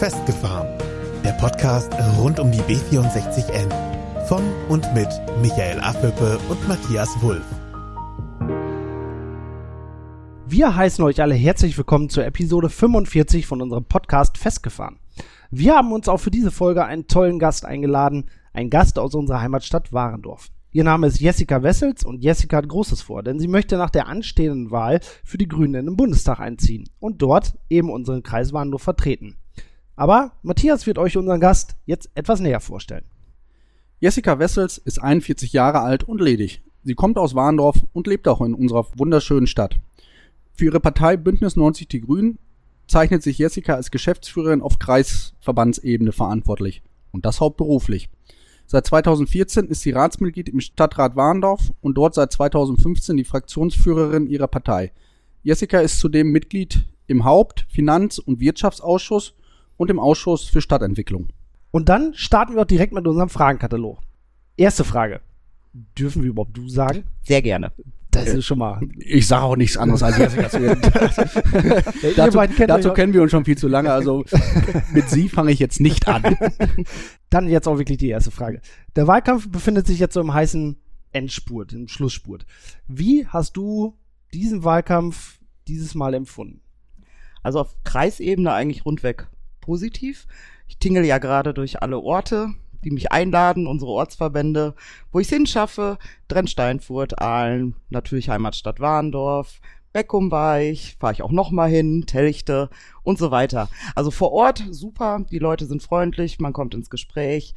Festgefahren. Der Podcast rund um die B64N. Von und mit Michael Affelpe und Matthias Wulff. Wir heißen euch alle herzlich willkommen zur Episode 45 von unserem Podcast Festgefahren. Wir haben uns auch für diese Folge einen tollen Gast eingeladen, ein Gast aus unserer Heimatstadt Warendorf. Ihr Name ist Jessica Wessels und Jessica hat Großes vor, denn sie möchte nach der anstehenden Wahl für die Grünen in den Bundestag einziehen und dort eben unseren Kreis Warendorf vertreten. Aber Matthias wird euch unseren Gast jetzt etwas näher vorstellen. Jessica Wessels ist 41 Jahre alt und ledig. Sie kommt aus Warndorf und lebt auch in unserer wunderschönen Stadt. Für ihre Partei Bündnis 90 Die Grünen zeichnet sich Jessica als Geschäftsführerin auf Kreisverbandsebene verantwortlich. Und das hauptberuflich. Seit 2014 ist sie Ratsmitglied im Stadtrat Warndorf und dort seit 2015 die Fraktionsführerin ihrer Partei. Jessica ist zudem Mitglied im Haupt-, Finanz- und Wirtschaftsausschuss und im Ausschuss für Stadtentwicklung. Und dann starten wir auch direkt mit unserem Fragenkatalog. Erste Frage. Dürfen wir überhaupt du sagen? Sehr gerne. Das ist schon mal. Ich sage auch nichts anderes als Jessica. dazu, dazu kennen wir uns schon viel zu lange. Also mit sie fange ich jetzt nicht an. Dann jetzt auch wirklich die erste Frage. Der Wahlkampf befindet sich jetzt so im heißen Endspurt, im Schlussspurt. Wie hast du diesen Wahlkampf dieses Mal empfunden? Also auf Kreisebene eigentlich rundweg positiv. Ich tingle ja gerade durch alle Orte, die mich einladen, unsere Ortsverbände, wo ich es hinschaffe. Drennsteinfurt, Aalen, natürlich Heimatstadt Warndorf, Beckum war ich, fahre ich auch nochmal hin, Telchte und so weiter. Also vor Ort super, die Leute sind freundlich, man kommt ins Gespräch.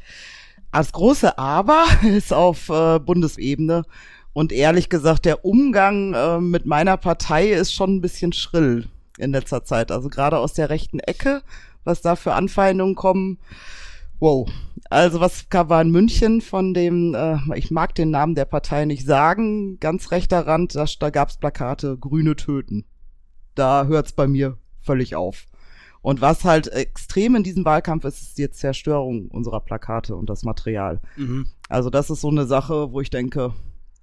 Das große Aber ist auf äh, Bundesebene. Und ehrlich gesagt, der Umgang äh, mit meiner Partei ist schon ein bisschen schrill in letzter Zeit. Also gerade aus der rechten Ecke, was da für Anfeindungen kommen. Wow. Also was war in München von dem, äh, ich mag den Namen der Partei nicht sagen, ganz rechter Rand, da, da gab's Plakate, Grüne töten. Da hört's bei mir völlig auf. Und was halt extrem in diesem Wahlkampf ist, ist die Zerstörung unserer Plakate und das Material. Mhm. Also das ist so eine Sache, wo ich denke.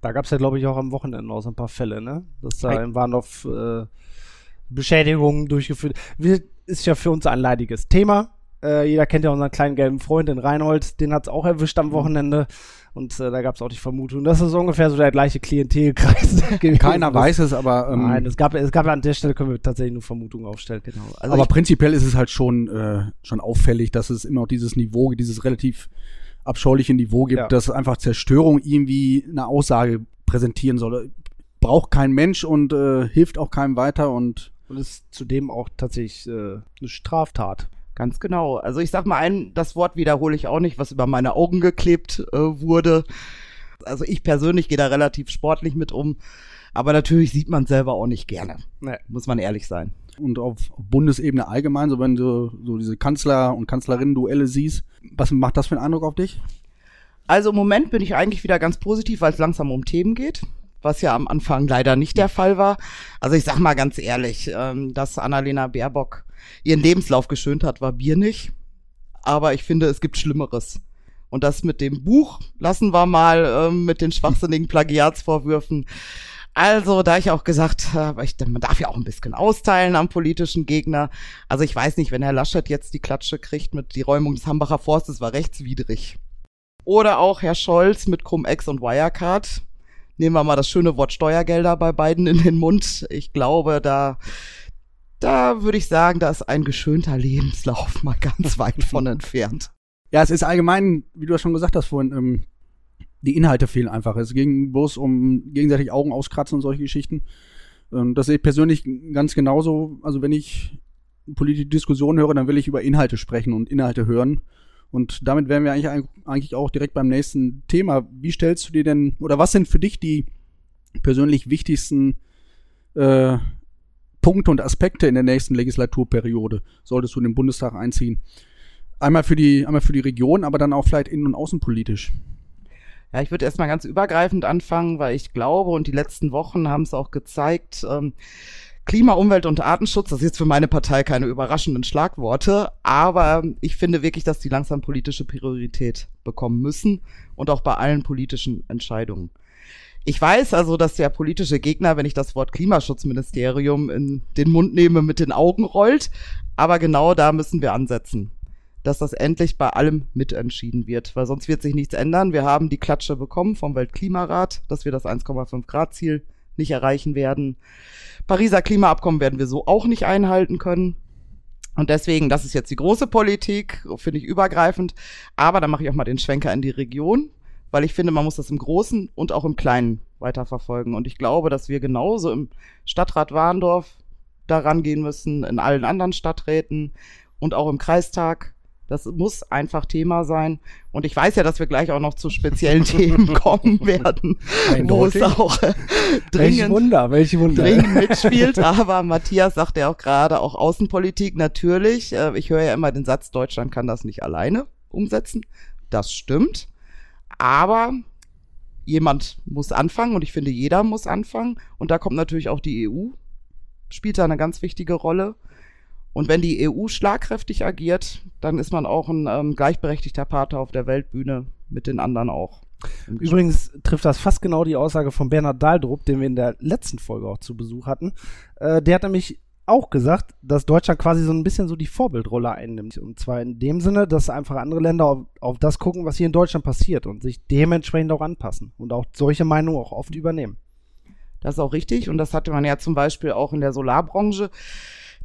Da gab's ja, glaube ich, auch am Wochenende auch so ein paar Fälle, ne? Dass da in Warndorf äh, Beschädigungen durchgeführt. Ist ja für uns ein leidiges Thema. Äh, jeder kennt ja unseren kleinen gelben Freund, den Reinhold, den hat's auch erwischt am Wochenende. Und äh, da gab's auch die Vermutung, das ist ungefähr so der gleiche Klientelkreis. Keiner weiß es, aber ähm, nein, es gab, es gab an der Stelle können wir tatsächlich nur Vermutungen aufstellen. Genau. Also aber prinzipiell ist es halt schon äh, schon auffällig, dass es immer auch dieses Niveau, dieses relativ abscheuliche Niveau gibt, ja. dass einfach Zerstörung irgendwie eine Aussage präsentieren soll. Braucht kein Mensch und äh, hilft auch keinem weiter und und ist zudem auch tatsächlich äh, eine Straftat. Ganz genau. Also ich sag mal ein, das Wort wiederhole ich auch nicht, was über meine Augen geklebt äh, wurde. Also ich persönlich gehe da relativ sportlich mit um, aber natürlich sieht man selber auch nicht gerne. Nee. Muss man ehrlich sein. Und auf Bundesebene allgemein, so wenn du so diese Kanzler- und Kanzlerinnen-Duelle siehst, was macht das für einen Eindruck auf dich? Also im Moment bin ich eigentlich wieder ganz positiv, weil es langsam um Themen geht was ja am Anfang leider nicht der Fall war. Also ich sag mal ganz ehrlich, ähm, dass Annalena Baerbock ihren Lebenslauf geschönt hat, war Bier nicht. Aber ich finde, es gibt Schlimmeres. Und das mit dem Buch lassen wir mal ähm, mit den schwachsinnigen Plagiatsvorwürfen. Also, da ich auch gesagt habe, ich, man darf ja auch ein bisschen austeilen am politischen Gegner. Also ich weiß nicht, wenn Herr Laschet jetzt die Klatsche kriegt mit die Räumung des Hambacher Forstes, war rechtswidrig. Oder auch Herr Scholz mit Cum-Ex und Wirecard nehmen wir mal das schöne Wort Steuergelder bei beiden in den Mund. Ich glaube, da, da würde ich sagen, da ist ein geschönter Lebenslauf mal ganz weit von entfernt. Ja, es ist allgemein, wie du ja schon gesagt hast vorhin, ähm, die Inhalte fehlen einfach. Es ging bloß um gegenseitig Augen auskratzen und solche Geschichten. Ähm, das sehe ich persönlich ganz genauso. Also wenn ich politische Diskussionen höre, dann will ich über Inhalte sprechen und Inhalte hören. Und damit wären wir eigentlich, auch direkt beim nächsten Thema. Wie stellst du dir denn, oder was sind für dich die persönlich wichtigsten äh, Punkte und Aspekte in der nächsten Legislaturperiode, solltest du in den Bundestag einziehen? Einmal für die, einmal für die Region, aber dann auch vielleicht innen- und außenpolitisch. Ja, ich würde erstmal ganz übergreifend anfangen, weil ich glaube, und die letzten Wochen haben es auch gezeigt, ähm, Klima, Umwelt und Artenschutz, das ist jetzt für meine Partei keine überraschenden Schlagworte, aber ich finde wirklich, dass die langsam politische Priorität bekommen müssen und auch bei allen politischen Entscheidungen. Ich weiß also, dass der politische Gegner, wenn ich das Wort Klimaschutzministerium in den Mund nehme, mit den Augen rollt. Aber genau da müssen wir ansetzen, dass das endlich bei allem mitentschieden wird, weil sonst wird sich nichts ändern. Wir haben die Klatsche bekommen vom Weltklimarat, dass wir das 1,5 Grad Ziel nicht erreichen werden. Pariser Klimaabkommen werden wir so auch nicht einhalten können. Und deswegen, das ist jetzt die große Politik, finde ich übergreifend. Aber da mache ich auch mal den Schwenker in die Region, weil ich finde, man muss das im Großen und auch im Kleinen weiterverfolgen. Und ich glaube, dass wir genauso im Stadtrat Warndorf daran gehen müssen, in allen anderen Stadträten und auch im Kreistag. Das muss einfach Thema sein. Und ich weiß ja, dass wir gleich auch noch zu speziellen Themen kommen werden, wo es auch äh, dringend, Wunder, Wunder. dringend mitspielt. Aber Matthias sagt ja auch gerade, auch Außenpolitik natürlich. Äh, Ich höre ja immer den Satz, Deutschland kann das nicht alleine umsetzen. Das stimmt. Aber jemand muss anfangen und ich finde, jeder muss anfangen. Und da kommt natürlich auch die EU, spielt da eine ganz wichtige Rolle. Und wenn die EU schlagkräftig agiert, dann ist man auch ein ähm, gleichberechtigter Partner auf der Weltbühne mit den anderen auch. Übrigens trifft das fast genau die Aussage von Bernhard Dahldrup, den wir in der letzten Folge auch zu Besuch hatten. Äh, der hat nämlich auch gesagt, dass Deutschland quasi so ein bisschen so die Vorbildrolle einnimmt. Und zwar in dem Sinne, dass einfach andere Länder auf, auf das gucken, was hier in Deutschland passiert und sich dementsprechend auch anpassen und auch solche Meinungen auch oft übernehmen. Das ist auch richtig. Und das hatte man ja zum Beispiel auch in der Solarbranche,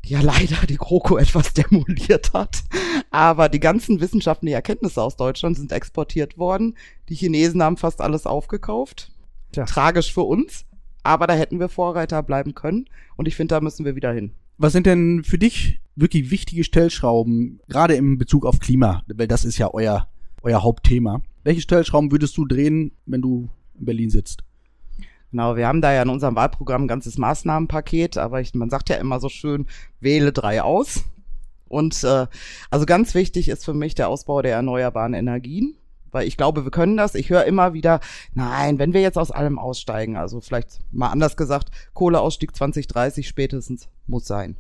ja leider die GroKo etwas demoliert hat. Aber die ganzen wissenschaftlichen Erkenntnisse aus Deutschland sind exportiert worden. Die Chinesen haben fast alles aufgekauft. Tja. Tragisch für uns. Aber da hätten wir Vorreiter bleiben können. Und ich finde, da müssen wir wieder hin. Was sind denn für dich wirklich wichtige Stellschrauben, gerade im Bezug auf Klima? Weil das ist ja euer, euer Hauptthema. Welche Stellschrauben würdest du drehen, wenn du in Berlin sitzt? Genau, wir haben da ja in unserem Wahlprogramm ein ganzes Maßnahmenpaket, aber ich, man sagt ja immer so schön, wähle drei aus. Und äh, also ganz wichtig ist für mich der Ausbau der erneuerbaren Energien, weil ich glaube, wir können das. Ich höre immer wieder, nein, wenn wir jetzt aus allem aussteigen, also vielleicht mal anders gesagt, Kohleausstieg 2030 spätestens muss sein.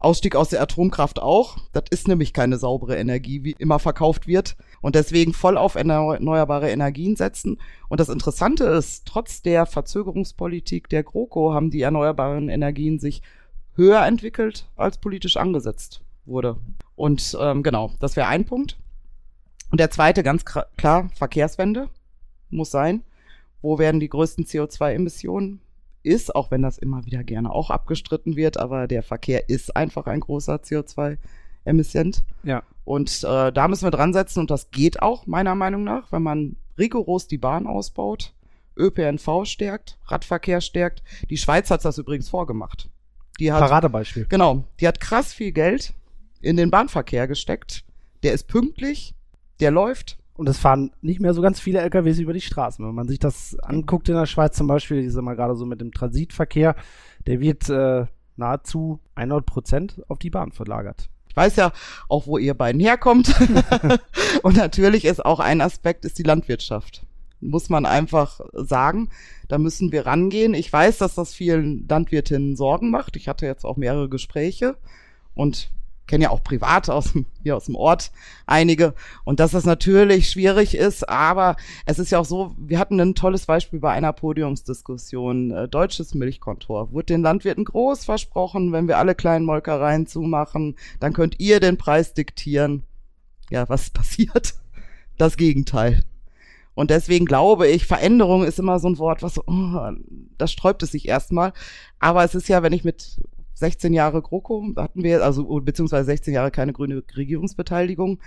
Ausstieg aus der Atomkraft auch. Das ist nämlich keine saubere Energie, wie immer verkauft wird. Und deswegen voll auf erneu- erneuerbare Energien setzen. Und das Interessante ist, trotz der Verzögerungspolitik der GroKo haben die erneuerbaren Energien sich höher entwickelt, als politisch angesetzt wurde. Und ähm, genau, das wäre ein Punkt. Und der zweite, ganz klar, Verkehrswende muss sein. Wo werden die größten CO2-Emissionen? Ist, auch wenn das immer wieder gerne auch abgestritten wird, aber der Verkehr ist einfach ein großer CO2-Emission. Ja. Und äh, da müssen wir dran setzen und das geht auch meiner Meinung nach, wenn man rigoros die Bahn ausbaut, ÖPNV stärkt, Radverkehr stärkt. Die Schweiz hat das übrigens vorgemacht. Die hat Paradebeispiel. Genau, die hat krass viel Geld in den Bahnverkehr gesteckt. Der ist pünktlich, der läuft. Und es fahren nicht mehr so ganz viele LKWs über die Straßen. Wenn man sich das anguckt in der Schweiz zum Beispiel, ich sag mal gerade so mit dem Transitverkehr, der wird äh, nahezu 100 Prozent auf die Bahn verlagert. Ich weiß ja auch, wo ihr beiden herkommt. Und natürlich ist auch ein Aspekt, ist die Landwirtschaft. Muss man einfach sagen. Da müssen wir rangehen. Ich weiß, dass das vielen Landwirtinnen Sorgen macht. Ich hatte jetzt auch mehrere Gespräche und kenne ja auch privat aus dem, hier aus dem Ort einige. Und dass das natürlich schwierig ist, aber es ist ja auch so, wir hatten ein tolles Beispiel bei einer Podiumsdiskussion. Äh, deutsches Milchkontor. Wurde den Landwirten groß versprochen, wenn wir alle kleinen Molkereien zumachen, dann könnt ihr den Preis diktieren. Ja, was passiert? Das Gegenteil. Und deswegen glaube ich, Veränderung ist immer so ein Wort, was oh, das sträubt es sich erstmal. Aber es ist ja, wenn ich mit 16 Jahre GroKo hatten wir, also beziehungsweise 16 Jahre keine grüne Regierungsbeteiligung.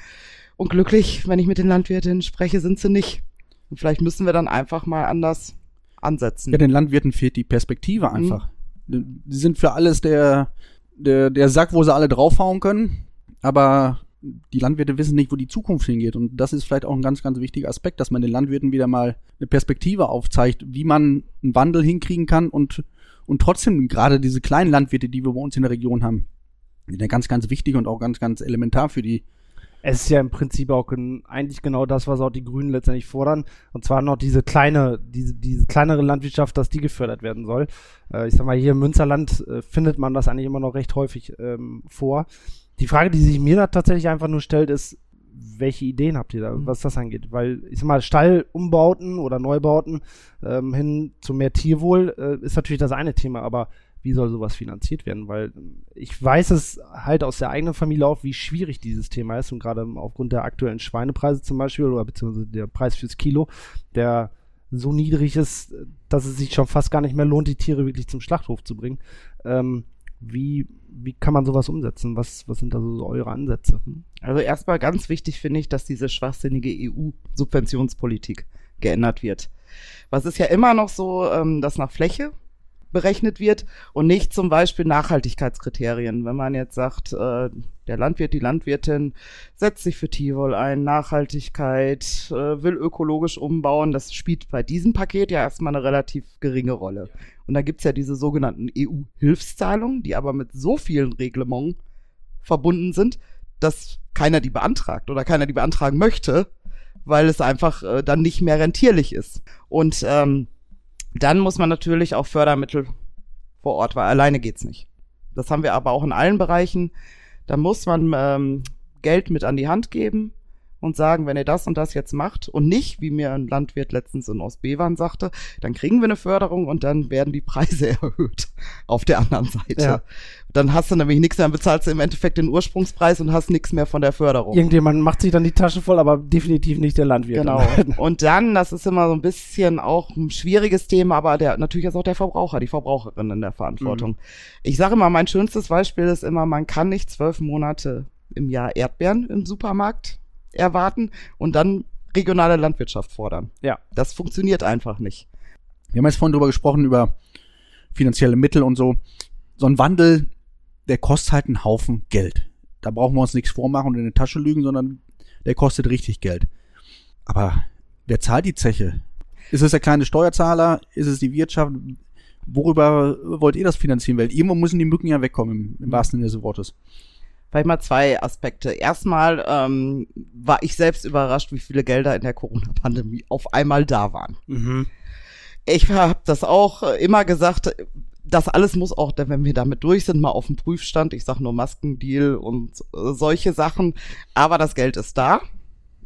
Und glücklich, wenn ich mit den Landwirtinnen spreche, sind sie nicht. Und vielleicht müssen wir dann einfach mal anders ansetzen. Ja, den Landwirten fehlt die Perspektive einfach. Die sind für alles der, der, der Sack, wo sie alle draufhauen können. Aber die Landwirte wissen nicht, wo die Zukunft hingeht. Und das ist vielleicht auch ein ganz, ganz wichtiger Aspekt, dass man den Landwirten wieder mal eine Perspektive aufzeigt, wie man einen Wandel hinkriegen kann und, und trotzdem gerade diese kleinen Landwirte, die wir bei uns in der Region haben, sind ja ganz, ganz wichtig und auch ganz, ganz elementar für die. Es ist ja im Prinzip auch gen eigentlich genau das, was auch die Grünen letztendlich fordern. Und zwar noch diese kleine, diese, diese kleinere Landwirtschaft, dass die gefördert werden soll. Äh, ich sag mal, hier im Münsterland äh, findet man das eigentlich immer noch recht häufig ähm, vor. Die Frage, die sich mir da tatsächlich einfach nur stellt, ist, welche Ideen habt ihr da, was das angeht? Weil, ich sag mal, Stallumbauten oder Neubauten ähm, hin zu mehr Tierwohl äh, ist natürlich das eine Thema, aber wie soll sowas finanziert werden? Weil ich weiß es halt aus der eigenen Familie auch, wie schwierig dieses Thema ist und gerade aufgrund der aktuellen Schweinepreise zum Beispiel oder beziehungsweise der Preis fürs Kilo, der so niedrig ist, dass es sich schon fast gar nicht mehr lohnt, die Tiere wirklich zum Schlachthof zu bringen. Ähm, wie, wie kann man sowas umsetzen? Was, was sind da so eure Ansätze? Also erstmal ganz wichtig finde ich, dass diese schwachsinnige EU-Subventionspolitik geändert wird. Was ist ja immer noch so, ähm, dass nach Fläche berechnet wird und nicht zum Beispiel Nachhaltigkeitskriterien. Wenn man jetzt sagt, äh, der Landwirt, die Landwirtin setzt sich für Tierwohl ein, Nachhaltigkeit, äh, will ökologisch umbauen, das spielt bei diesem Paket ja erstmal eine relativ geringe Rolle. Und da gibt's ja diese sogenannten EU-Hilfszahlungen, die aber mit so vielen Reglementen verbunden sind, dass keiner die beantragt oder keiner die beantragen möchte, weil es einfach äh, dann nicht mehr rentierlich ist. Und ähm, dann muss man natürlich auch Fördermittel vor Ort, weil alleine geht's nicht. Das haben wir aber auch in allen Bereichen. Da muss man ähm, Geld mit an die Hand geben und sagen, wenn ihr das und das jetzt macht und nicht, wie mir ein Landwirt letztens in Ostbevern sagte, dann kriegen wir eine Förderung und dann werden die Preise erhöht auf der anderen Seite. Ja. Dann hast du nämlich nichts, dann bezahlst du im Endeffekt den Ursprungspreis und hast nichts mehr von der Förderung. Irgendjemand macht sich dann die Taschen voll, aber definitiv nicht der Landwirt. Genau. Und dann, das ist immer so ein bisschen auch ein schwieriges Thema, aber der, natürlich ist auch der Verbraucher, die Verbraucherin in der Verantwortung. Mhm. Ich sage immer, mein schönstes Beispiel ist immer, man kann nicht zwölf Monate im Jahr Erdbeeren im Supermarkt erwarten und dann regionale Landwirtschaft fordern. Ja. Das funktioniert einfach nicht. Wir haben jetzt vorhin drüber gesprochen, über finanzielle Mittel und so. So ein Wandel, der kostet halt einen Haufen Geld. Da brauchen wir uns nichts vormachen und in die Tasche lügen, sondern der kostet richtig Geld. Aber wer zahlt die Zeche? Ist es der kleine Steuerzahler? Ist es die Wirtschaft? Worüber wollt ihr das finanzieren? Weil irgendwo müssen die Mücken ja wegkommen, im, im wahrsten Sinne des Wortes. Vielleicht mal zwei Aspekte. Erstmal ähm, war ich selbst überrascht, wie viele Gelder in der Corona-Pandemie auf einmal da waren. Mhm. Ich habe das auch äh, immer gesagt, das alles muss auch, wenn wir damit durch sind, mal auf dem Prüfstand. Ich sage nur Maskendeal und äh, solche Sachen. Aber das Geld ist da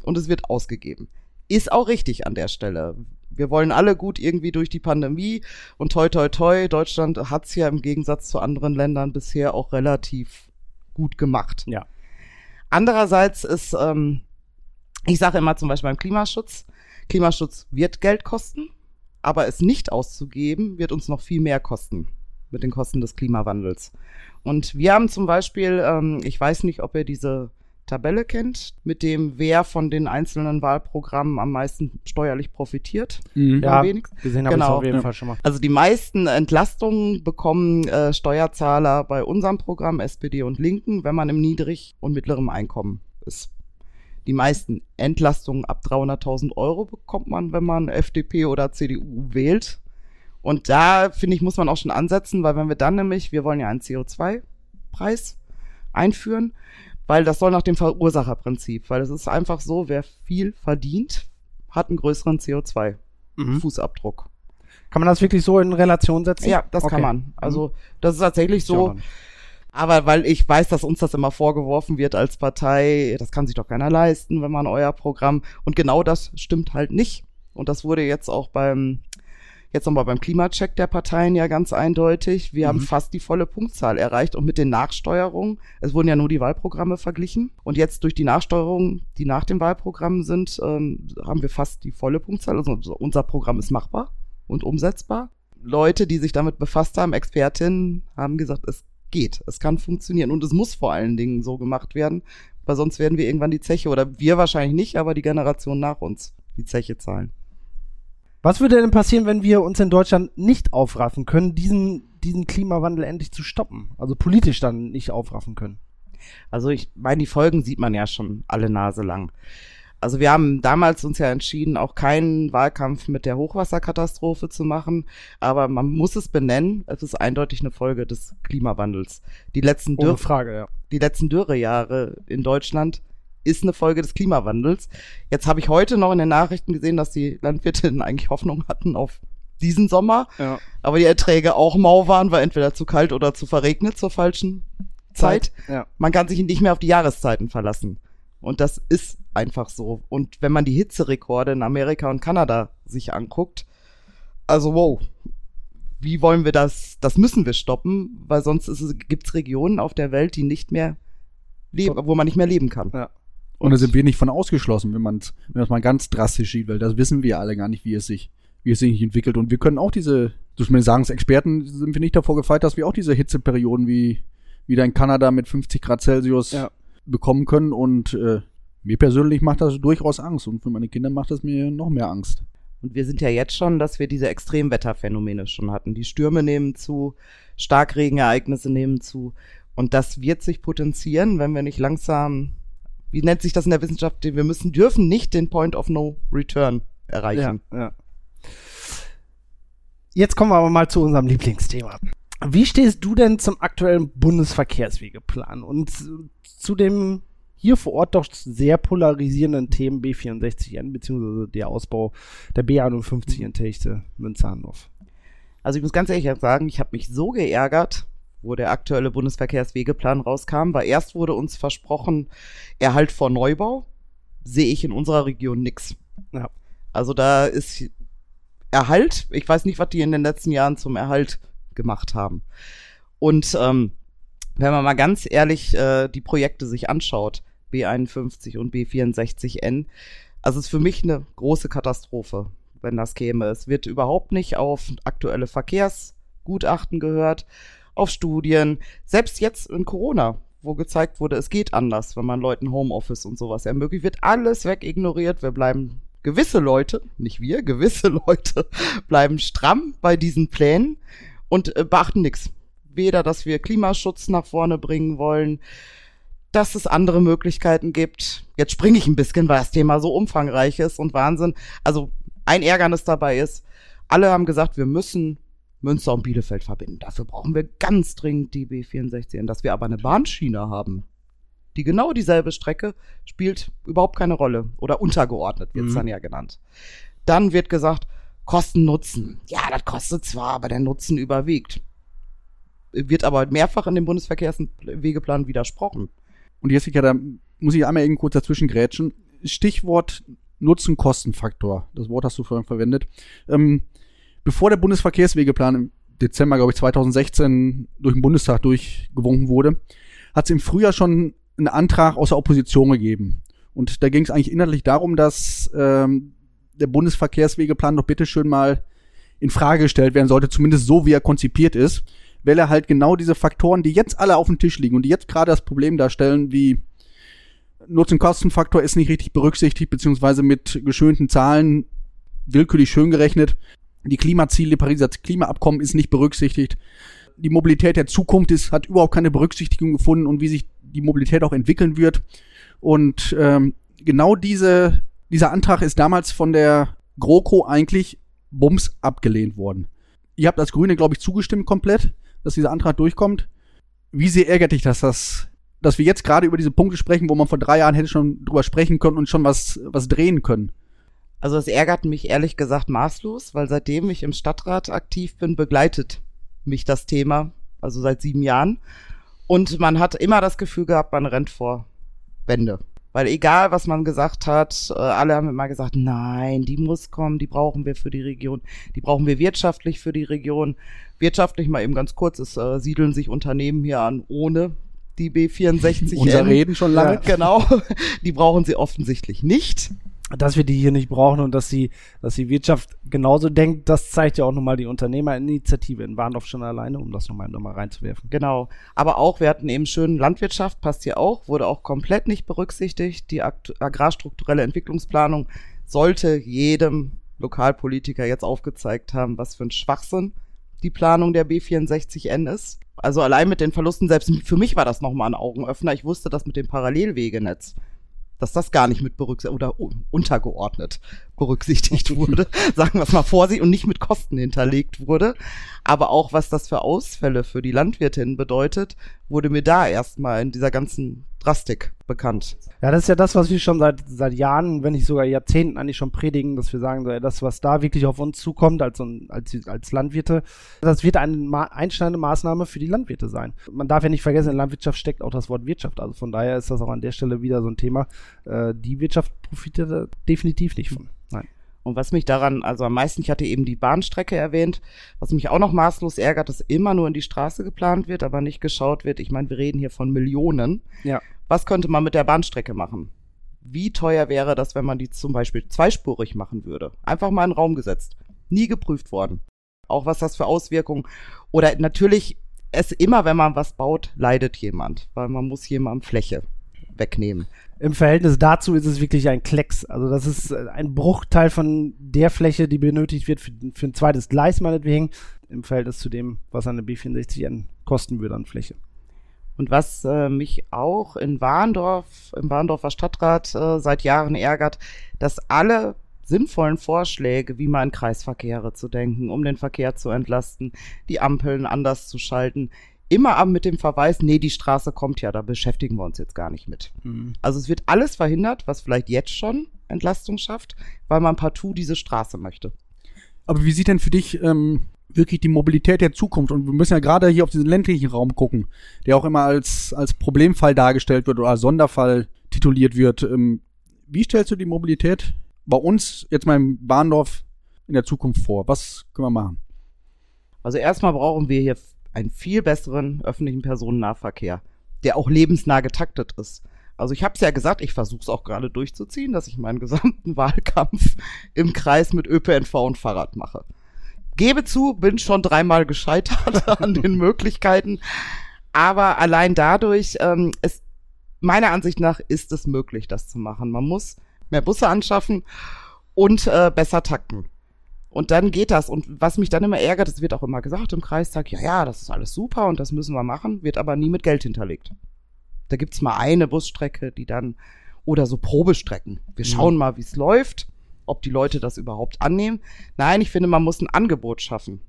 und es wird ausgegeben. Ist auch richtig an der Stelle. Wir wollen alle gut irgendwie durch die Pandemie und toi toi toi, Deutschland hat's ja im Gegensatz zu anderen Ländern bisher auch relativ gut gemacht. Ja. Andererseits ist, ähm, ich sage immer zum Beispiel beim Klimaschutz, Klimaschutz wird Geld kosten, aber es nicht auszugeben, wird uns noch viel mehr kosten mit den Kosten des Klimawandels. Und wir haben zum Beispiel, ähm, ich weiß nicht, ob ihr diese Tabelle kennt, mit dem wer von den einzelnen Wahlprogrammen am meisten steuerlich profitiert. Mhm. Ja, gesehen habe ich Genau. auf jeden. Fall schon mal. Also die meisten Entlastungen bekommen äh, Steuerzahler bei unserem Programm SPD und Linken, wenn man im niedrig- und mittleren Einkommen ist. Die meisten Entlastungen ab 300.000 Euro bekommt man, wenn man FDP oder CDU wählt. Und da, finde ich, muss man auch schon ansetzen, weil wenn wir dann nämlich, wir wollen ja einen CO2-Preis einführen, weil das soll nach dem Verursacherprinzip, weil es ist einfach so, wer viel verdient, hat einen größeren CO2-Fußabdruck. Mhm. Kann man das wirklich so in Relation setzen? Ja, das Okay. kann man. Also das ist tatsächlich so. Aber weil ich weiß, dass uns das immer vorgeworfen wird als Partei, das kann sich doch keiner leisten, wenn man euer Programm. Und genau das stimmt halt nicht. Und das wurde jetzt auch beim, jetzt nochmal beim Klimacheck der Parteien ja ganz eindeutig. Wir haben fast die volle Punktzahl erreicht und mit den Nachsteuerungen, es wurden ja nur die Wahlprogramme verglichen. Und jetzt durch die Nachsteuerungen, die nach dem Wahlprogramm sind, ähm, haben wir fast die volle Punktzahl. Also unser Programm ist machbar und umsetzbar. Leute, die sich damit befasst haben, Expertinnen, haben gesagt, es geht, es kann funktionieren und es muss vor allen Dingen so gemacht werden, weil sonst werden wir irgendwann die Zeche oder wir wahrscheinlich nicht, aber die Generation nach uns die Zeche zahlen. Was würde denn passieren, wenn wir uns in Deutschland nicht aufraffen können, diesen, diesen Klimawandel endlich zu stoppen? Also politisch dann nicht aufraffen können. Also ich meine, die Folgen sieht man ja schon alle Nase lang. Also wir haben damals uns ja entschieden, auch keinen Wahlkampf mit der Hochwasserkatastrophe zu machen, aber man muss es benennen, es ist eindeutig eine Folge des Klimawandels. Die letzten Ohne Dürr Frage, ja. die letzten Dürrejahre in Deutschland ist eine Folge des Klimawandels. Jetzt habe ich heute noch in den Nachrichten gesehen, dass die Landwirtinnen eigentlich Hoffnung hatten auf diesen Sommer, ja. aber die Erträge auch mau waren, war entweder zu kalt oder zu verregnet zur falschen Zeit. Ja. Man kann sich nicht mehr auf die Jahreszeiten verlassen. Und das ist einfach so. Und wenn man die Hitzerekorde in Amerika und Kanada sich anguckt, also wow, wie wollen wir das, das müssen wir stoppen, weil sonst gibt es Regionen auf der Welt, die nicht mehr leben, wo man nicht mehr leben kann. Ja. Und da sind wir nicht von ausgeschlossen, wenn man es mal ganz drastisch sieht, weil das wissen wir alle gar nicht, wie es sich, wie es sich entwickelt. Und wir können auch diese, mir sagen, als Experten sind wir nicht davor gefeit, dass wir auch diese Hitzeperioden wie wieder in Kanada mit 50 Grad Celsius ja. bekommen können. Und äh, mir persönlich macht das durchaus Angst. Und für meine Kinder macht das mir noch mehr Angst. Und wir sind ja jetzt schon, dass wir diese Extremwetterphänomene schon hatten. Die Stürme nehmen zu, Starkregenereignisse nehmen zu. Und das wird sich potenzieren, wenn wir nicht langsam wie nennt sich das in der Wissenschaft? Wir müssen, dürfen nicht den Point of No Return erreichen. Ja, ja. Jetzt kommen wir aber mal zu unserem Lieblingsthema. Wie stehst du denn zum aktuellen Bundesverkehrswegeplan und zu dem hier vor Ort doch sehr polarisierenden Themen B64N beziehungsweise der Ausbau der B51 in Techte Münsterhandorf? Also ich muss ganz ehrlich sagen, ich habe mich so geärgert, wo der aktuelle Bundesverkehrswegeplan rauskam, weil erst wurde uns versprochen, Erhalt vor Neubau, sehe ich in unserer Region nix. Ja. Also da ist Erhalt, ich weiß nicht, was die in den letzten Jahren zum Erhalt gemacht haben. Und ähm, wenn man mal ganz ehrlich äh, die Projekte sich anschaut, B51 und B64N, also es ist für mich eine große Katastrophe, wenn das käme. Es wird überhaupt nicht auf aktuelle Verkehrsgutachten gehört auf Studien, selbst jetzt in Corona, wo gezeigt wurde, es geht anders, wenn man Leuten Homeoffice und sowas ermöglicht, wird alles wegignoriert. Wir bleiben gewisse Leute, nicht wir, gewisse Leute bleiben stramm bei diesen Plänen und äh, beachten nichts. Weder, dass wir Klimaschutz nach vorne bringen wollen, dass es andere Möglichkeiten gibt. Jetzt springe ich ein bisschen, weil das Thema so umfangreich ist und Wahnsinn. Also ein Ärgernis dabei ist, alle haben gesagt, wir müssen Münster und Bielefeld verbinden. Dafür brauchen wir ganz dringend die B64. Dass wir aber eine Bahnschiene haben, die genau dieselbe Strecke spielt überhaupt keine Rolle. Oder untergeordnet wird es mhm. dann ja genannt. Dann wird gesagt, Kosten Nutzen. Ja, das kostet zwar, aber der Nutzen überwiegt. Wird aber mehrfach in dem Bundesverkehrswegeplan widersprochen. Und jetzt, ja, da muss ich einmal eben kurz dazwischen grätschen. Stichwort Nutzen-Kosten-Faktor. Das Wort hast du vorhin verwendet. Ähm, bevor der Bundesverkehrswegeplan im Dezember, glaube ich, 2016 durch den Bundestag durchgewunken wurde, hat es im Frühjahr schon einen Antrag aus der Opposition gegeben. Und da ging es eigentlich inhaltlich darum, dass ähm, der Bundesverkehrswegeplan doch bitteschön mal in Frage gestellt werden sollte, zumindest so, wie er konzipiert ist, weil er halt genau diese Faktoren, die jetzt alle auf dem Tisch liegen und die jetzt gerade das Problem darstellen, wie Nutzen-Kosten-Faktor ist nicht richtig berücksichtigt, beziehungsweise mit geschönten Zahlen willkürlich schön gerechnet, die Klimaziele, Pariser Klimaabkommen ist nicht berücksichtigt. Die Mobilität der Zukunft ist, hat überhaupt keine Berücksichtigung gefunden und wie sich die Mobilität auch entwickeln wird. Und ähm, genau diese, dieser Antrag ist damals von der GroKo eigentlich bums abgelehnt worden. Ihr habt als Grüne, glaube ich, zugestimmt komplett, dass dieser Antrag durchkommt. Wie sehr ärgert dich das, dass, dass wir jetzt gerade über diese Punkte sprechen, wo man vor drei Jahren hätte schon drüber sprechen können und schon was, was drehen können? Also es ärgert mich ehrlich gesagt maßlos, weil seitdem ich im Stadtrat aktiv bin, begleitet mich das Thema, also seit sieben Jahren. Und man hat immer das Gefühl gehabt, man rennt vor Wände. Weil egal, was man gesagt hat, äh, alle haben immer gesagt, nein, die muss kommen, die brauchen wir für die Region, die brauchen wir wirtschaftlich für die Region. Wirtschaftlich mal eben ganz kurz, es äh, siedeln sich Unternehmen hier an ohne die B64. Unser Reden schon lange. Ja, genau. Die brauchen sie offensichtlich nicht dass wir die hier nicht brauchen und dass die, dass die Wirtschaft genauso denkt, das zeigt ja auch nochmal die Unternehmerinitiative in Warndorf schon alleine, um das nochmal noch mal reinzuwerfen. Genau. Aber auch, wir hatten eben schön Landwirtschaft, passt hier auch, wurde auch komplett nicht berücksichtigt. Die agrarstrukturelle Entwicklungsplanung sollte jedem Lokalpolitiker jetzt aufgezeigt haben, was für ein Schwachsinn die Planung der B64N ist. Also allein mit den Verlusten, selbst für mich war das nochmal ein Augenöffner. Ich wusste das mit dem Parallelwegenetz dass das gar nicht mit berücksichtigt oder untergeordnet berücksichtigt wurde, sagen wir es mal vorsichtig, und nicht mit Kosten hinterlegt wurde. Aber auch was das für Ausfälle für die Landwirtin bedeutet, wurde mir da erstmal in dieser ganzen Drastik bekannt. Ja, das ist ja das, was wir schon seit, seit Jahren, wenn nicht sogar Jahrzehnten eigentlich schon predigen, dass wir sagen, so, ja, das, was da wirklich auf uns zukommt als, als, als Landwirte, das wird eine ma einschneidende Maßnahme für die Landwirte sein. Man darf ja nicht vergessen, in Landwirtschaft steckt auch das Wort Wirtschaft. Also von daher ist das auch an der Stelle wieder so ein Thema. Äh, die Wirtschaft profitiert definitiv nicht von. Nein. Und was mich daran, also am meisten, ich hatte eben die Bahnstrecke erwähnt, was mich auch noch maßlos ärgert, dass immer nur in die Straße geplant wird, aber nicht geschaut wird. Ich meine, wir reden hier von Millionen. Ja. Was könnte man mit der Bahnstrecke machen? Wie teuer wäre das, wenn man die zum Beispiel zweispurig machen würde? Einfach mal in den Raum gesetzt. Nie geprüft worden. Auch was das für Auswirkungen. Oder natürlich, es immer, wenn man was baut, leidet jemand, weil man muss jemandem Fläche wegnehmen. Im Verhältnis dazu ist es wirklich ein Klecks. Also das ist äh, ein Bruchteil von der Fläche, die benötigt wird für, für ein zweites Gleis meinetwegen, im Verhältnis zu dem, was eine B64N kosten würde an Fläche. Und was äh, mich auch in Warndorf, im Warndorfer Stadtrat äh, seit Jahren ärgert, dass alle sinnvollen Vorschläge, wie man an Kreisverkehre zu denken, um den Verkehr zu entlasten, die Ampeln anders zu schalten, immer ab mit dem Verweis, nee, die Straße kommt ja, da beschäftigen wir uns jetzt gar nicht mit. Mhm. Also es wird alles verhindert, was vielleicht jetzt schon Entlastung schafft, weil man partout diese Straße möchte. Aber wie sieht denn für dich ähm, wirklich die Mobilität der Zukunft? Und wir müssen ja gerade hier auf diesen ländlichen Raum gucken, der auch immer als, als Problemfall dargestellt wird oder als Sonderfall tituliert wird. Ähm, wie stellst du die Mobilität bei uns jetzt mal im Bahndorf in der Zukunft vor? Was können wir machen? Also erstmal brauchen wir hier einen viel besseren öffentlichen Personennahverkehr, der auch lebensnah getaktet ist. Also ich habe es ja gesagt, ich versuche es auch gerade durchzuziehen, dass ich meinen gesamten Wahlkampf im Kreis mit ÖPNV und Fahrrad mache. Gebe zu, bin schon dreimal gescheitert an den Möglichkeiten, aber allein dadurch, ähm, es, meiner Ansicht nach ist es möglich, das zu machen. Man muss mehr Busse anschaffen und äh, besser takten. Und dann geht das. Und was mich dann immer ärgert, es wird auch immer gesagt im Kreistag, ja, ja, das ist alles super und das müssen wir machen, wird aber nie mit Geld hinterlegt. Da gibt's mal eine Busstrecke, die dann, oder so Probestrecken. Wir mhm. schauen mhm. mal, wie es läuft, ob die Leute das überhaupt annehmen. Nein, ich finde, man muss ein Angebot schaffen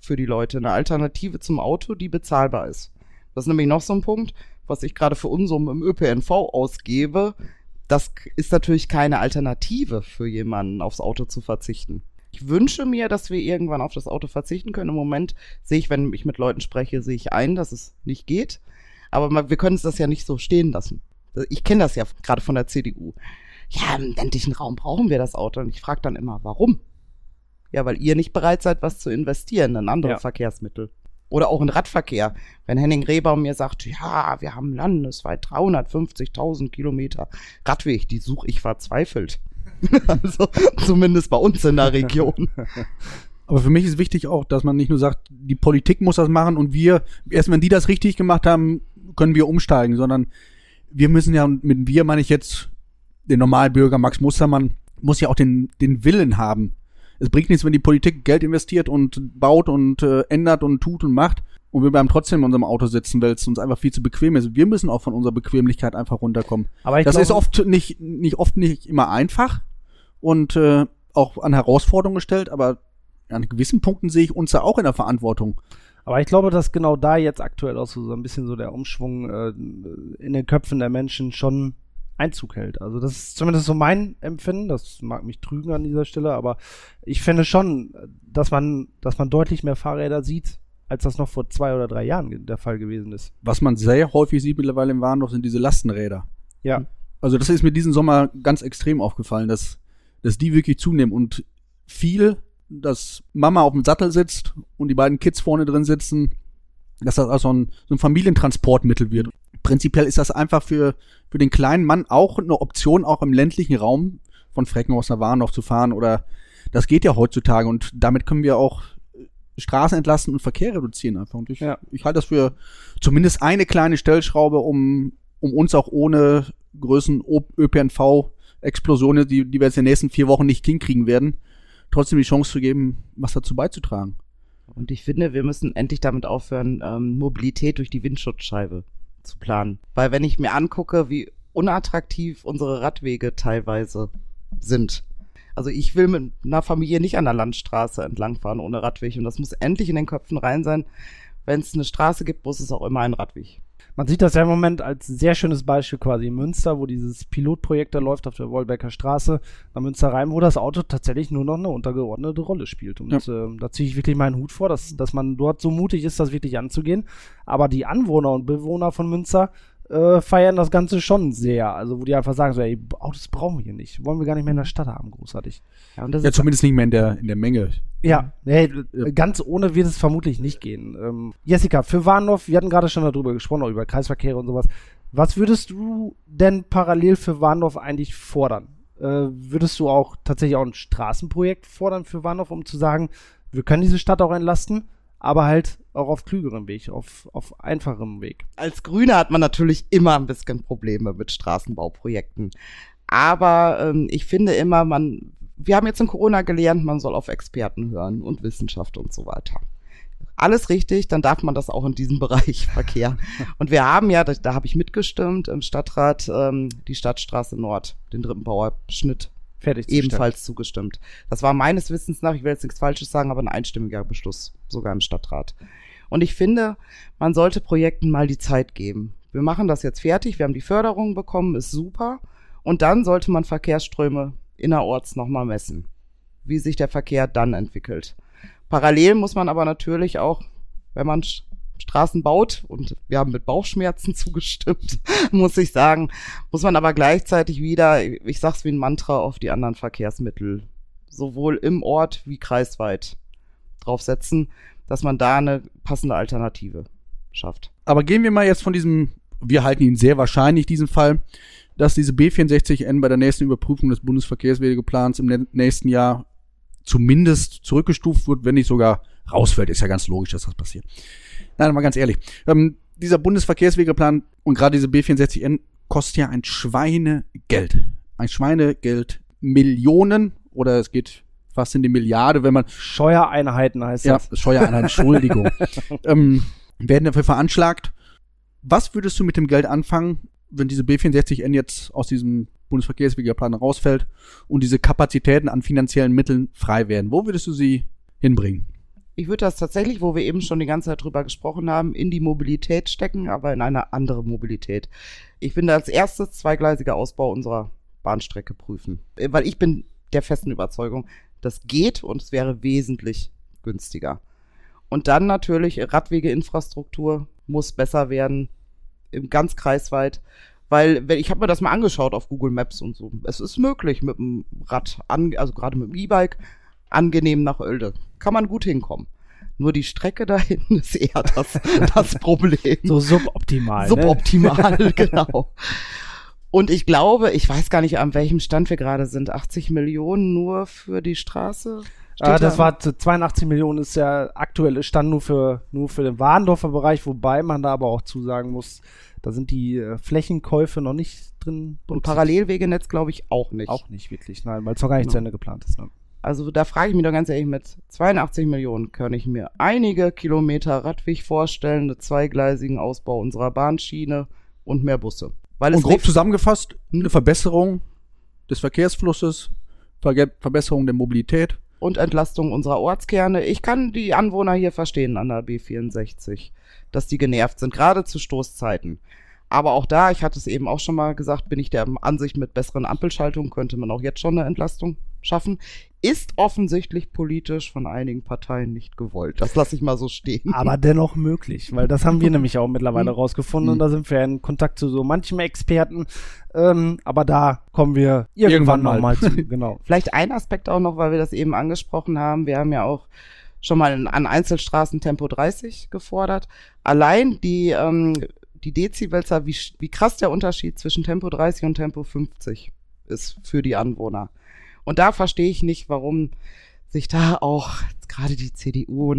für die Leute, eine Alternative zum Auto, die bezahlbar ist. Das ist nämlich noch so ein Punkt, was ich gerade für Unsummen im ÖPNV ausgebe. Das ist natürlich keine Alternative für jemanden, aufs Auto zu verzichten. Ich wünsche mir, dass wir irgendwann auf das Auto verzichten können. Im Moment sehe ich, wenn ich mit Leuten spreche, sehe ich ein, dass es nicht geht. Aber wir können es das ja nicht so stehen lassen. Ich kenne das ja gerade von der CDU. Ja, im ländlichen Raum brauchen wir das Auto. Und ich frage dann immer, warum? Ja, weil ihr nicht bereit seid, was zu investieren in andere ja. Verkehrsmittel. Oder auch in Radverkehr. Wenn Henning Rehbaum mir sagt, ja, wir haben landesweit 350.000 Kilometer Radweg, die suche ich verzweifelt. also zumindest bei uns in der Region. Aber für mich ist wichtig auch, dass man nicht nur sagt, die Politik muss das machen und wir, erst wenn die das richtig gemacht haben, können wir umsteigen, sondern wir müssen ja, mit wir meine ich jetzt den Normalbürger Max Mustermann, muss ja auch den, den Willen haben. Es bringt nichts, wenn die Politik Geld investiert und baut und äh, ändert und tut und macht und wir bleiben trotzdem in unserem Auto sitzen, weil es uns einfach viel zu bequem ist. Wir müssen auch von unserer Bequemlichkeit einfach runterkommen. Aber ich das glaube, ist oft nicht, nicht oft nicht immer einfach und äh, auch an Herausforderungen gestellt, aber an gewissen Punkten sehe ich uns ja auch in der Verantwortung. Aber ich glaube, dass genau da jetzt aktuell auch so, so ein bisschen so der Umschwung äh, in den Köpfen der Menschen schon Einzug hält. Also das ist zumindest so mein Empfinden. Das mag mich trügen an dieser Stelle, aber ich finde schon, dass man, dass man deutlich mehr Fahrräder sieht, als das noch vor zwei oder drei Jahren der Fall gewesen ist. Was man sehr häufig sieht mittlerweile im Warndorf sind diese Lastenräder. Ja. Also das ist mir diesen Sommer ganz extrem aufgefallen, dass dass die wirklich zunehmen und viel, dass Mama auf dem Sattel sitzt und die beiden Kids vorne drin sitzen, dass das also ein, so ein Familientransportmittel wird. Prinzipiell ist das einfach für, für den kleinen Mann auch eine Option, auch im ländlichen Raum von Freckenhaus nach Warndorf zu fahren oder das geht ja heutzutage und damit können wir auch Straßen entlasten und Verkehr reduzieren einfach. Und ich, ja. ich halte das für zumindest eine kleine Stellschraube, um, um uns auch ohne Größen ÖPNV Explosionen, die, die wir jetzt in den nächsten vier Wochen nicht hinkriegen werden, trotzdem die Chance zu geben, was dazu beizutragen. Und ich finde, wir müssen endlich damit aufhören, ähm, Mobilität durch die Windschutzscheibe zu planen. Weil wenn ich mir angucke, wie unattraktiv unsere Radwege teilweise sind. Also ich will mit einer Familie nicht an der Landstraße entlangfahren ohne Radweg. Und das muss endlich in den Köpfen rein sein. Wenn es eine Straße gibt, muss es auch immer einen Radweg Man sieht das ja im Moment als sehr schönes Beispiel quasi in Münster, wo dieses Pilotprojekt da läuft auf der Wolbecker Straße nach Münster rein, wo das Auto tatsächlich nur noch eine untergeordnete Rolle spielt. Und ja. äh, da ziehe ich wirklich meinen Hut vor, dass, dass man dort so mutig ist, das wirklich anzugehen. Aber die Anwohner und Bewohner von Münster äh, feiern das Ganze schon sehr. Also, wo die einfach sagen, so, ey, Autos brauchen wir hier nicht. Wollen wir gar nicht mehr in der Stadt haben, großartig. Ja, ja zumindest nicht mehr in der, in der Menge. Ja, hey, ganz ohne wird es vermutlich nicht gehen. Ähm, Jessica, für Warndorf, wir hatten gerade schon darüber gesprochen, auch über Kreisverkehre und sowas. Was würdest du denn parallel für Warndorf eigentlich fordern? Äh, würdest du auch tatsächlich auch ein Straßenprojekt fordern für Warndorf, um zu sagen, wir können diese Stadt auch entlasten? aber halt auch auf klügerem Weg, auf, auf einfachem Weg. Als Grüne hat man natürlich immer ein bisschen Probleme mit Straßenbauprojekten. Aber ähm, ich finde immer, man, wir haben jetzt in Corona gelernt, man soll auf Experten hören und Wissenschaft und so weiter. Alles richtig, dann darf man das auch in diesem Bereich Verkehr. Und wir haben ja, da, da habe ich mitgestimmt im Stadtrat, ähm, die Stadtstraße Nord, den dritten Bauabschnitt fertig ebenfalls zugestimmt. Das war meines Wissens nach, ich will jetzt nichts Falsches sagen, aber ein einstimmiger Beschluss, sogar im Stadtrat. Und ich finde, man sollte Projekten mal die Zeit geben. Wir machen das jetzt fertig, wir haben die Förderung bekommen, ist super. Und dann sollte man Verkehrsströme innerorts nochmal messen, wie sich der Verkehr dann entwickelt. Parallel muss man aber natürlich auch, wenn man Straßen baut und wir haben mit Bauchschmerzen zugestimmt, muss ich sagen, muss man aber gleichzeitig wieder, ich sag's wie ein Mantra, auf die anderen Verkehrsmittel sowohl im Ort wie kreisweit draufsetzen, dass man da eine passende Alternative schafft. Aber gehen wir mal jetzt von diesem, wir halten ihn sehr wahrscheinlich, diesen Fall, dass diese B64N bei der nächsten Überprüfung des Bundesverkehrswegeplans im nächsten Jahr zumindest zurückgestuft wird, wenn nicht sogar rausfällt. Ist ja ganz logisch, dass das passiert. Nein, mal ganz ehrlich. Ähm, dieser Bundesverkehrswegeplan und gerade diese B64N kostet ja ein Schweinegeld. Ein Schweinegeld. Millionen oder es geht fast in die Milliarde, wenn man. Steuereinheiten heißt das. Ja, Steuereinheiten, Entschuldigung. ähm, werden dafür veranschlagt. Was würdest du mit dem Geld anfangen, wenn diese B64N jetzt aus diesem Bundesverkehrswegeplan rausfällt und diese Kapazitäten an finanziellen Mitteln frei werden? Wo würdest du sie hinbringen? Ich würde das tatsächlich, wo wir eben schon die ganze Zeit drüber gesprochen haben, in die Mobilität stecken, aber in eine andere Mobilität. Ich finde als erstes zweigleisiger Ausbau unserer Bahnstrecke prüfen. Weil ich bin der festen Überzeugung, das geht und es wäre wesentlich günstiger. Und dann natürlich Radwegeinfrastruktur muss besser werden, im ganz kreisweit. Weil, wenn, ich habe mir das mal angeschaut auf Google Maps und so. Es ist möglich mit dem Rad, an, also gerade mit dem E-Bike, angenehm nach Oelde. Kann man gut hinkommen. Nur die Strecke dahin ist eher das, das Problem. So suboptimal. Ne? Suboptimal, ne? genau. Und ich glaube, ich weiß gar nicht, an welchem Stand wir gerade sind. 80 Millionen nur für die Straße? Ah, das da? war 82 Millionen ist der aktuelle Stand nur für, nur für den Warendorfer Bereich, wobei man da aber auch zusagen muss, da sind die äh, Flächenkäufe noch nicht drin. Und Parallelwegenetz glaube ich auch nicht. Auch nicht wirklich, nein, weil es noch gar nicht genau. zu Ende geplant ist. Ne? Also da frage ich mich doch ganz ehrlich, mit 82 Millionen kann ich mir einige Kilometer Radweg vorstellen, einen zweigleisigen Ausbau unserer Bahnschiene und mehr Busse. Weil und grob zusammengefasst, eine Verbesserung des Verkehrsflusses, Ver Verbesserung der Mobilität. Und Entlastung unserer Ortskerne. Ich kann die Anwohner hier verstehen an der B64, dass die genervt sind, gerade zu Stoßzeiten. Aber auch da, ich hatte es eben auch schon mal gesagt, bin ich der Ansicht, mit besseren Ampelschaltungen könnte man auch jetzt schon eine Entlastung schaffen. Ist offensichtlich politisch von einigen Parteien nicht gewollt. Das lasse ich mal so stehen. Aber dennoch möglich, weil das haben wir nämlich auch mittlerweile hm. rausgefunden und hm. da sind wir in Kontakt zu so manchem Experten. Ähm, aber da kommen wir irgendwann, irgendwann nochmal zu. Genau. Vielleicht ein Aspekt auch noch, weil wir das eben angesprochen haben. Wir haben ja auch schon mal an Einzelstraßen Tempo 30 gefordert. Allein die ähm, die Dezibelzahl, wie, wie krass der Unterschied zwischen Tempo 30 und Tempo 50 ist für die Anwohner. Und da verstehe ich nicht, warum sich da auch gerade die CDU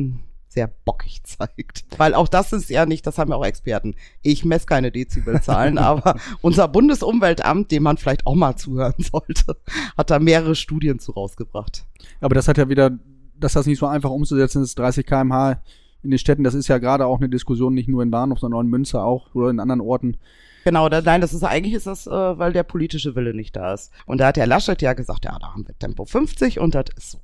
sehr bockig zeigt. Weil auch das ist ja nicht, das haben ja auch Experten. Ich messe keine Dezibelzahlen, aber unser Bundesumweltamt, dem man vielleicht auch mal zuhören sollte, hat da mehrere Studien zu rausgebracht. Aber das hat ja wieder, dass das nicht so einfach umzusetzen ist, 30 kmh in den Städten. Das ist ja gerade auch eine Diskussion, nicht nur in Bahnhof, sondern auch in Münster auch oder in anderen Orten. Genau, da, nein, das ist eigentlich ist das, äh, weil der politische Wille nicht da ist. Und da hat der Laschet ja gesagt, ja, da haben wir Tempo 50 und das ist so.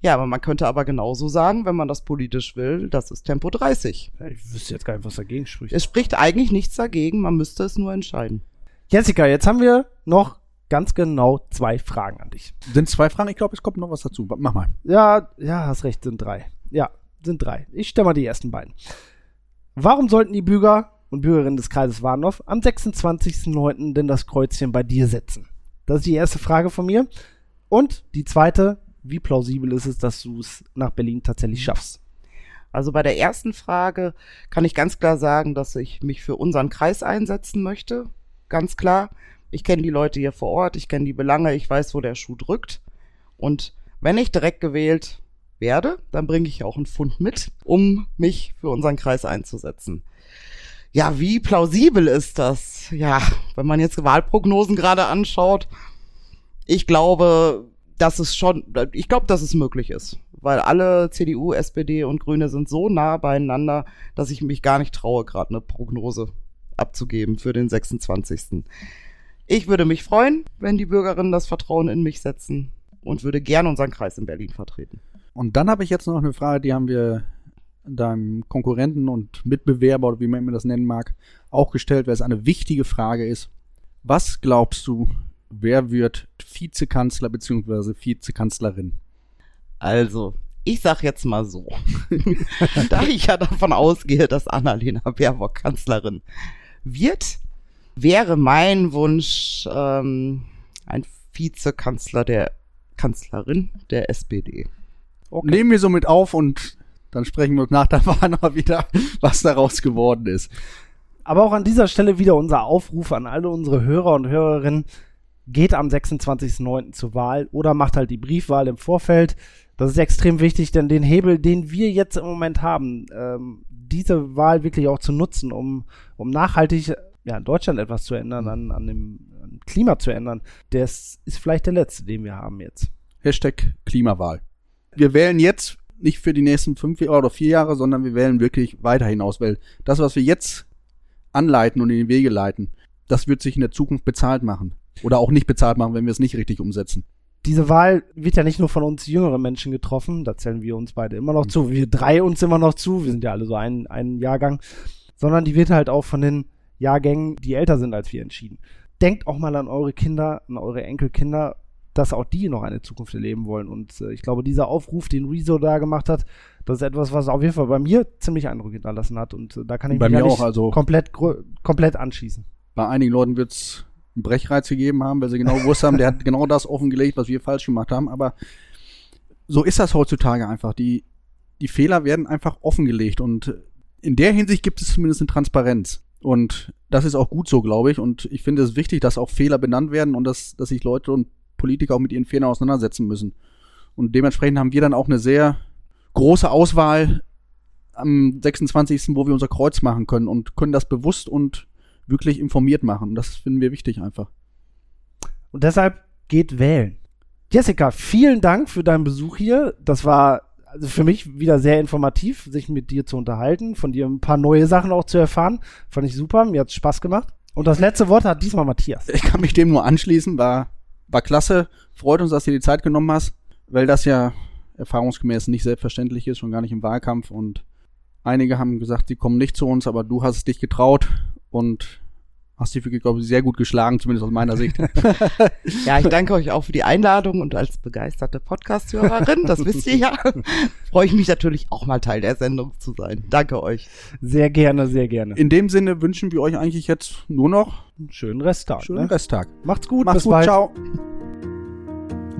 Ja, aber man könnte aber genauso sagen, wenn man das politisch will, das ist Tempo 30. Ja, ich wüsste jetzt gar nicht, was dagegen spricht. Es spricht eigentlich nichts dagegen, man müsste es nur entscheiden. Jessica, jetzt haben wir noch ganz genau zwei Fragen an dich. Sind zwei Fragen? Ich glaube, es kommt noch was dazu. Mach mal. Ja, ja, hast recht, sind drei. Ja, sind drei. Ich stelle mal die ersten beiden. Warum sollten die Bürger und Bürgerinnen des Kreises Warnow am 26.09. denn das Kreuzchen bei dir setzen? Das ist die erste Frage von mir. Und die zweite, wie plausibel ist es, dass du es nach Berlin tatsächlich schaffst? Also bei der ersten Frage kann ich ganz klar sagen, dass ich mich für unseren Kreis einsetzen möchte. Ganz klar. Ich kenne die Leute hier vor Ort, ich kenne die Belange, ich weiß, wo der Schuh drückt. Und wenn ich direkt gewählt werde, dann bringe ich auch einen Fund mit, um mich für unseren Kreis einzusetzen. Ja, wie plausibel ist das? Ja, wenn man jetzt Wahlprognosen gerade anschaut, ich glaube, dass es schon, ich glaube, dass es möglich ist. Weil alle CDU, SPD und Grüne sind so nah beieinander, dass ich mich gar nicht traue, gerade eine Prognose abzugeben für den 26. Ich würde mich freuen, wenn die Bürgerinnen das Vertrauen in mich setzen und würde gern unseren Kreis in Berlin vertreten. Und dann habe ich jetzt noch eine Frage, die haben wir deinem Konkurrenten und Mitbewerber oder wie man immer das nennen mag, auch gestellt, weil es eine wichtige Frage ist. Was glaubst du, wer wird Vizekanzler bzw. Vizekanzlerin? Also, ich sag jetzt mal so, da ich ja davon ausgehe, dass Annalena Baerbock Kanzlerin wird, wäre mein Wunsch ähm, ein Vizekanzler der Kanzlerin der SPD. Okay. Nehmen wir so mit auf und dann sprechen wir nach der Wahl noch wieder, was daraus geworden ist. Aber auch an dieser Stelle wieder unser Aufruf an alle unsere Hörer und Hörerinnen. Geht am 26.09. zur Wahl oder macht halt die Briefwahl im Vorfeld. Das ist extrem wichtig, denn den Hebel, den wir jetzt im Moment haben, ähm, diese Wahl wirklich auch zu nutzen, um, um nachhaltig ja, in Deutschland etwas zu ändern, an, an dem an Klima zu ändern, das ist vielleicht der letzte, den wir haben jetzt. Hashtag Klimawahl. Wir wählen jetzt nicht für die nächsten fünf oder vier Jahre, sondern wir wählen wirklich weiter hinaus, weil das, was wir jetzt anleiten und in die Wege leiten, das wird sich in der Zukunft bezahlt machen. Oder auch nicht bezahlt machen, wenn wir es nicht richtig umsetzen. Diese Wahl wird ja nicht nur von uns jüngeren Menschen getroffen, da zählen wir uns beide immer noch zu, wir drei uns immer noch zu, wir sind ja alle so ein, ein Jahrgang, sondern die wird halt auch von den Jahrgängen, die älter sind als wir, entschieden. Denkt auch mal an eure Kinder, an eure Enkelkinder dass auch die noch eine Zukunft erleben wollen. Und äh, ich glaube, dieser Aufruf, den Rezo da gemacht hat, das ist etwas, was auf jeden Fall bei mir ziemlich Eindruck hinterlassen hat. Und äh, da kann ich bei mich auch, also komplett, komplett anschließen. Bei einigen Leuten wird es einen Brechreiz gegeben haben, weil sie genau gewusst haben, der hat genau das offengelegt, was wir falsch gemacht haben. Aber so ist das heutzutage einfach. Die, die Fehler werden einfach offengelegt. Und in der Hinsicht gibt es zumindest eine Transparenz. Und das ist auch gut so, glaube ich. Und ich finde es wichtig, dass auch Fehler benannt werden und dass, dass sich Leute und Politiker auch mit ihren Fehlern auseinandersetzen müssen. Und dementsprechend haben wir dann auch eine sehr große Auswahl am 26., wo wir unser Kreuz machen können und können das bewusst und wirklich informiert machen. Das finden wir wichtig einfach. Und deshalb geht wählen. Jessica, vielen Dank für deinen Besuch hier. Das war also für mich wieder sehr informativ, sich mit dir zu unterhalten, von dir ein paar neue Sachen auch zu erfahren. Fand ich super, mir hat Spaß gemacht. Und das letzte Wort hat diesmal Matthias. Ich kann mich dem nur anschließen, war war klasse. Freut uns, dass du dir die Zeit genommen hast, weil das ja erfahrungsgemäß nicht selbstverständlich ist, schon gar nicht im Wahlkampf. Und einige haben gesagt, sie kommen nicht zu uns, aber du hast dich getraut und hast glaube ich, sehr gut geschlagen, zumindest aus meiner Sicht. ja, ich danke euch auch für die Einladung und als begeisterte Podcast-Hörerin, das wisst ihr ja, freue ich mich natürlich auch mal Teil der Sendung zu sein. Danke euch. Sehr gerne, sehr gerne. In dem Sinne wünschen wir euch eigentlich jetzt nur noch einen schönen Resttag. Schönen ne? Resttag. Macht's gut, Macht's bis gut, bald. ciao.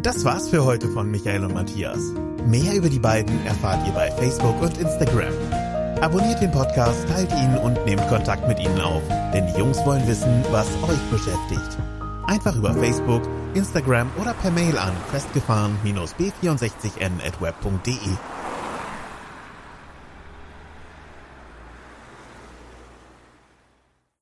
Das war's für heute von Michael und Matthias. Mehr über die beiden erfahrt ihr bei Facebook und Instagram. Abonniert den Podcast, teilt ihn und nehmt Kontakt mit ihnen auf, denn die Jungs wollen wissen, was euch beschäftigt. Einfach über Facebook, Instagram oder per Mail an festgefahren-b64n at web.de.